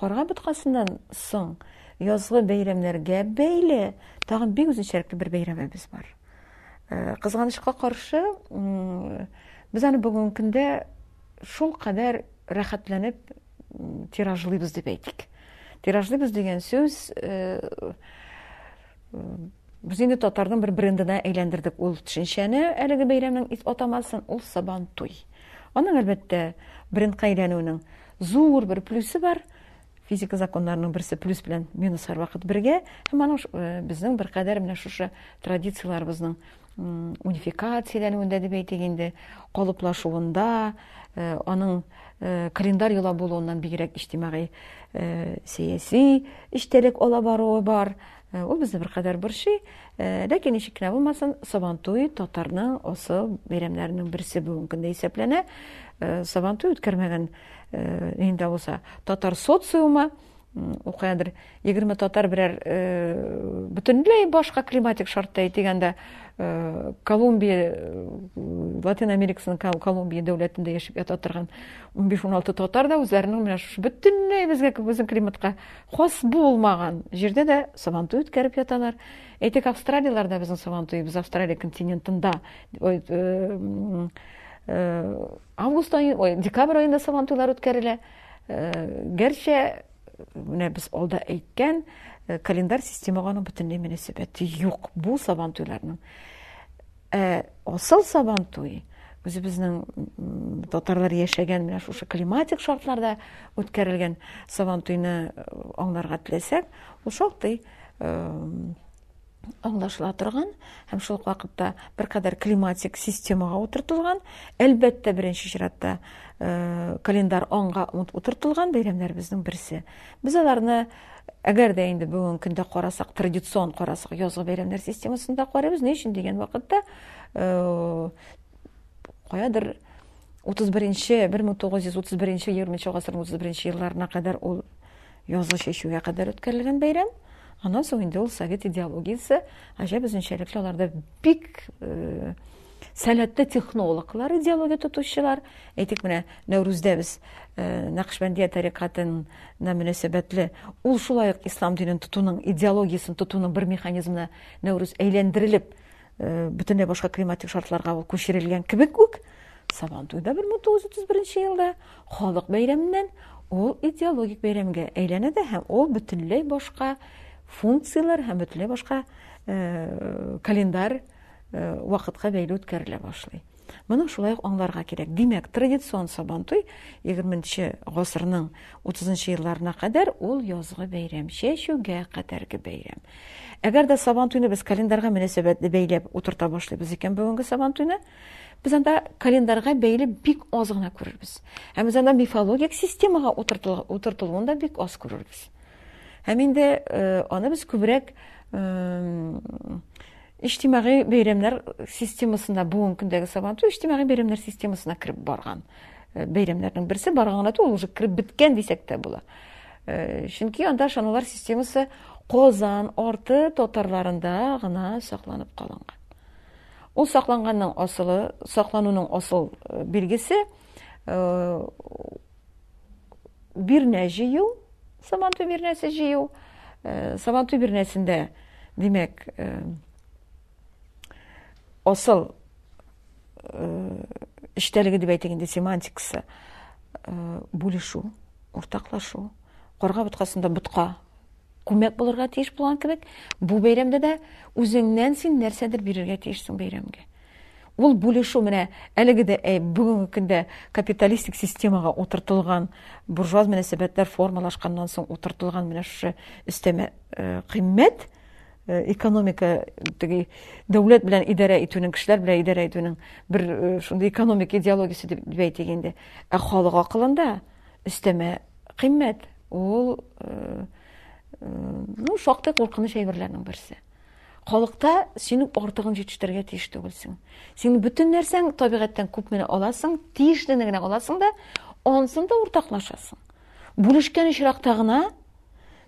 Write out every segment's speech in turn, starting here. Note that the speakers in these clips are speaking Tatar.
Карга боткасыннан соң язгы бәйрәмнәргә бәйле тагын бик үзенчәлекле бер бәйрәмебез бар. Э, кызганычка каршы, без аны бүгенге көндә шул кадәр рәхәтләнеп тиражлыйбыз дип әйтик. Тиражлыйбыз дигән сүз э, Без инде татарның бер брендына әйләндердек ул төшенчәне, әлеге бәйрәмнең ис атамасын, ул Сабан туй. Аның, әлбәттә, брендка әйләнүенең зур бер плюсы бар, физика законнарының берсе плюс белән минус һәрвакыт бергә һәм аның э, безнең беркадәр менә шушы традицияләребезнең унификацияләнүендә дип әйтик инде калыплашуында э, аның э, календарь елы булуыннан бигрәк иҗтимагый сәяси эчтәлек ала баруы бар Э, ул безне беркадәр борчый, э, ләкин ничек кенә булмасын, Сабантуй татарның осал бәйрәмнәренең берсе бүгенге көндә исәпләнә. Э, Сабантуй үткәрмәгән нинди булса, татар социумы ул кадәр 20 татар берәр бөтенләй башка климатик шартта дигәндә Колумбия Латин Америкасының Колумбия дәүләтендә яшәп ята торган 15-16 татар да үзләренең менә шушы бөтенләй безгә безнең климатка Хас булмаган җирдә дә сабантуй үткәреп яталар. Әйтик, Австралияләрдә безнең сабантуебыз Австралия континентында август айы, ой, декабрь айында сабантуйлар үткәрелә. Гәрчә менә без алда әйткән календарь системага аның бөтенләй мөнәсәбәте юк бу сабантуйларның. Ә асыл сабан туе үзебезнең татарлар яшәгән менә шушы климатик шартларда үткәрелгән сабан туйны э, аңларга теләсәк, ул шактый э, аңлашыла торган һәм шул ук вакытта беркадәр климатик системага утыртылган, әлбәттә, беренче чиратта э, календар аңга утыртылган бәйрәмнәребезнең берсе. Без аларны Әгәр дә инде бүгенге көндә карасак, традицион карасак, язгы бәйрәмнәр системасында карыйбыз. Ни өчен дигән вакытта, э, каядыр 31-нче, 1931-нче, 20-нче гасырның 31-нче елларына кадәр ул язгы чәчүгә кадәр үткәрелгән бәйрәм. Аннан соң инде ул совет идеологиясе гаҗәп үзенчәлекле аларда бик э, сәләтле технологлар, идеология тотучылар, әйтик менә Нәүрүздә без э, Нәкшбәндия тарикатына мөнәсәбәтле, ул шулай ук ислам динен тотуның, идеологиясен тотуның бер механизмына Нәүрүз әйләндерелеп, э, бөтенләй башка климатик шартларга ул күчерелгән кебек үк, Сабантуйда 1931 елда халык бәйрәменнән ул идеологик бәйрәмгә әйләнә дә һәм ул бөтенләй башка функцияләр һәм бөтенләй башка э, календарь э, вакытка бәйле үткәрелә башлый. Моны шулай ук аңларга кирәк. Димәк, традицион Сабантуй 20-нче гасырның 30-нчы елларына кадәр ул язгы бәйрәм, чәчүгә кадәрге бәйрәм. Әгәр дә Сабантуйны без календарьга мөнәсәбәтле бәйләп утырта башлыйбыз икән бүгенге Сабантуйны, без анда календарьга бәйле бик аз гына күрербез. Ә без анда мифологик системага утыртылуын да бик аз күрербез. Һәм инде аны без күбрәк иҗтимагый бәйрәмнәр системасына бүгенге көндәге сабантуй иҗтимагый бәйрәмнәр системасына кереп барган э, бәйрәмнәрнең берсе барган гына түгел уже кереп беткән дисәк тә була э, чөнки анда шаналар системасы Казан арты татарларында гына сакланып калынган. Ул сакланганның асылы, саклануның асыл э, билгесе бирнә җыю, сабантуй бирнәсе җыю. Э, сабантуй бирнәсендә, димәк, э, асыл э, эчтәлеге дип әйтик инде семантикасы бүлешү, уртаклашу. Карга боткасында ботка Күмәк булырга тиеш булган кебек, бу бәйрәмдә дә үзеңнән син нәрсәдер бирергә тиешсең бәйрәмгә. Ул бүлешү менә әлеге дә әй, бүгенге көндә капиталистик системага утыртылган буржуаз мөнәсәбәтләр формалашканнан соң утыртылган менә шушы өстәмә э, кыйммәт э, экономика теге дәүләт белән идарә итүнең, кешеләр белән идарә итүнең бер э, шундый экономик идеологиясе дип әйтик инде. Ә халык акылында өстәмә кыйммәт Ул э, э, ну, шактый куркыныч әйберләрнең берсе. Халыкта синең артыгын җитештерергә тиеш түгелсең. Син бөтен нәрсәң табигатьтән күпмени аласың, тиешлене генә аласың да, ансын да уртаклашасың. Бүлешкән очракта гына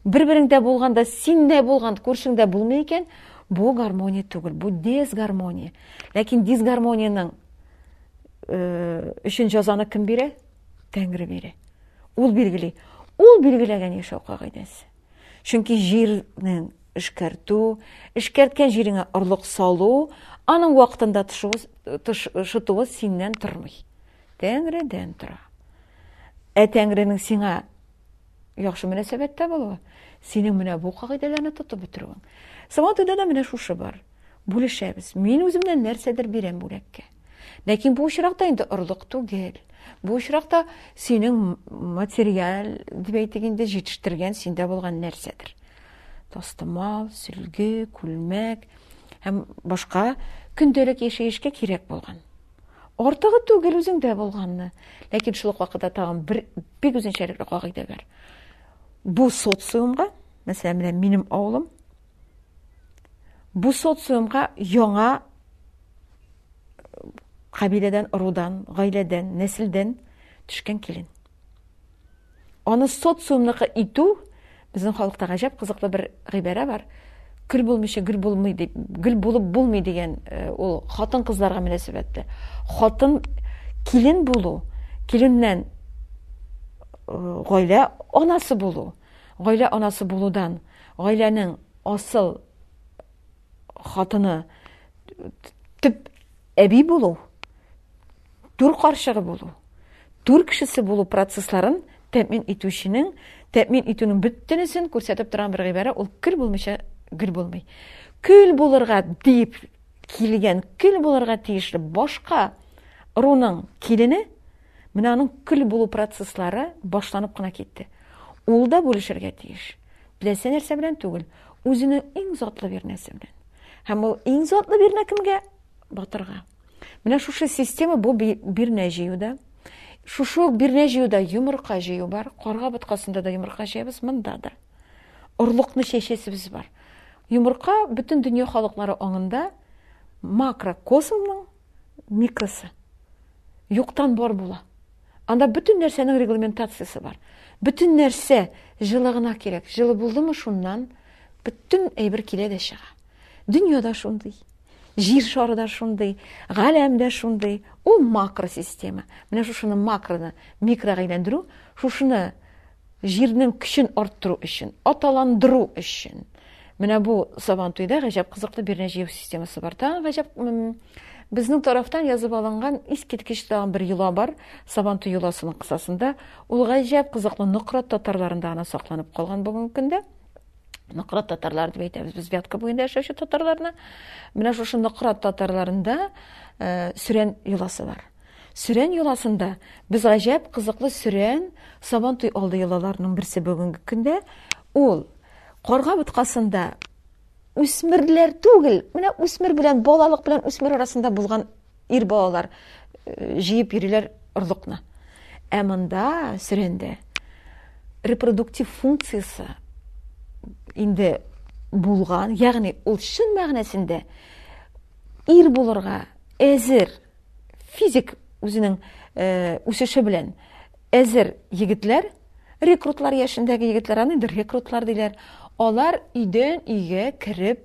бер-береңдә булганда синдә булган күршеңдә булмый икән, бу гармония түгел, бу дисгармония. Ләкин дисгармониянең э, өчен җәзаны кем бирә? Тәңре бирә. Ул билгели. Ул билгеләгән яшәү кагыйдәсе. Чөнки җирнең эшкәртү, эшкәрткән җиреңә орлык салу, аның вакытында тышытуы синнән тормый. Тәңредән тора. Ә Тәңренең сиңа яхшы мөнәсәбәттә булуы, синең менә бу кагыйдәләрне тотып бетерүең. Сабантуйда да менә шушы бар. Бүлешәбез. Мин үземнән нәрсәдер бирәм бүләккә. Ләкин бу очракта инде орлык түгел. Бу очракта синең материаль, дип әйтик инде, җитештергән синдә булган нәрсәдер. Тастымал, сөлге, күлмәк һәм башка көндәлек яшәешкә кирәк булган. Артыгы түгел үзеңдә булганны. Ләкин шул ук вакытта тагын бер бик үзенчәлекле кагыйдә бар. Бу социумга, мәсәлән, минем авылым, Бу социумга яңа кабиләдән, ырудан, гаиләдән, нәселдән төшкән килен. Аны социумныкы итү безнең халыкта гаҗәп кызыклы бер гыйбарә бар. Көл булмыйча гөл булмый дип, гөл булып булмый дигән э, ул хатын-кызларга мөнәсәбәтле. Хатын килен булу, киленнән э, гаилә анасы булу. Гаилә анасы булудан, гаиләнең асыл хатыны, төп әби булу, түр карчыгы булу, түр кешесе булу процессларын тәэмин итүченең, тәэмин итүнең бөтенесен күрсәтеп торган бер гыйбарә, ул көл булмыйча гөл булмый. Көл булырга дип килгән, көл булырга тиешле башка руның килене Менә аның көл булу процесслары башланып кына китте. Ул да бүлешергә тиеш. Теләсә нәрсә белән түгел, үзенең иң затлы бирнәсе белән. Һәм ул иң затлы бирнә кемгә? Батырга. Менә шушы система бу бирнә җыюда. Шушы ук бирнә җыюда йомырка җыю бар. Карга боткасында да йомырка җыябыз, монда да. Орлыкны чәчәсебез бар. Йомырка бөтен дөнья халыклары аңында макрокосмның микросы. Юктан бар була. Анда бөтен нәрсәнең регламентациясе бар. Бөтен нәрсә җылы гына кирәк. Җылы булдымы шуннан бөтен әйбер килә дә чыга. Дөньяда шундый. Җир шары да шундый, галәм дә шундый. Ул макросистема. Менә шушыны макроны микрога әйләндерү, шушыны Җирнең көчен арттыру өчен, аталандыру өчен. Менә бу Сабантуйда гаҗәп кызыклы бирнә җыю системасы бар. Тагын гаҗәп безнең тарафтан язып алынган искиткеч тагын бер йола бар. Сабантуй йоласының кысасында ул гаҗәп кызыклы Нократ татарларында гына сакланып калган бүгенге көндә. Нократ татарлар дип әйтәбез без Вятка буенда яшәүче татарларны. Менә шушы Нократ татарларында э, сүрән йоласы бар. Сөрән йоласында без гаҗәп кызыклы сөрән Сабантуй алды йолаларының берсе бүгенге көндә ул карга боткасында үсмерләр түгел, менә үсмер белән балалык белән үсмер арасында булган ир балалар э, җыеп йөриләр орлыкны. Ә монда сөрәндә репродуктив функциясе инде булган, ягъни ул чын мәгънәсендә ир булырга әзер физик үзенең үсеше белән әзер егетләр, рекрутлар яшендәге егетләр, аны инде рекрутлар диләр, алар өйдән өйгә кереп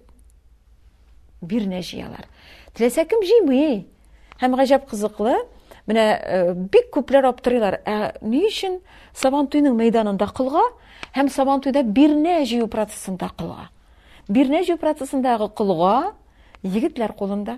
бирнә җыялар. Теләсә кем җыймый. Һәм гаҗәп кызыклы, менә э, бик күпләр аптырыйлар ә ни өчен сабантуйның мәйданында кылга һәм сабантуйда бирнә җыю процессында кылга бирнә җыю процессындагы кылга егетләр кулында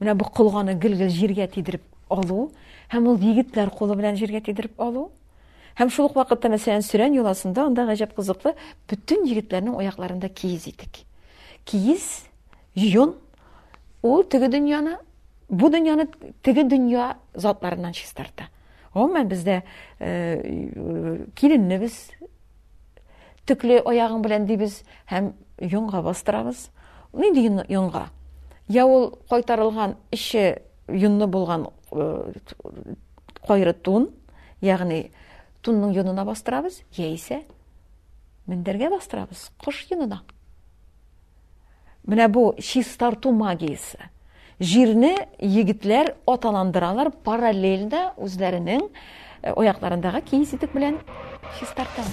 Менә бу колганы гел-гел җиргә тидереп алу һәм ул егетләр кулы белән җиргә тидереп алу. Һәм шул ук вакытта, мәсәлән, Сөрән йоласында анда гаҗәп кызыклы бөтен егетләрнең аякларында киез итек. Киез, йон, ул теге дөньяны, бу дөньяны теге дөнья затларыннан чистарта. Гомумән бездә э, киленне без Төкле аягың белән дибез һәм йонга бастырабыз. Нинди йонга? Я ул кайтарылган эче йонны булган кайры тун, ягъни тунның йонына бастырабыз, яисә мендәргә бастырабыз, кош йонына. Менә бу чистарту магиясе. Җирне егетләр аталандыралар параллельно үзләренең э, аякларындагы киез итек белән чистарталар.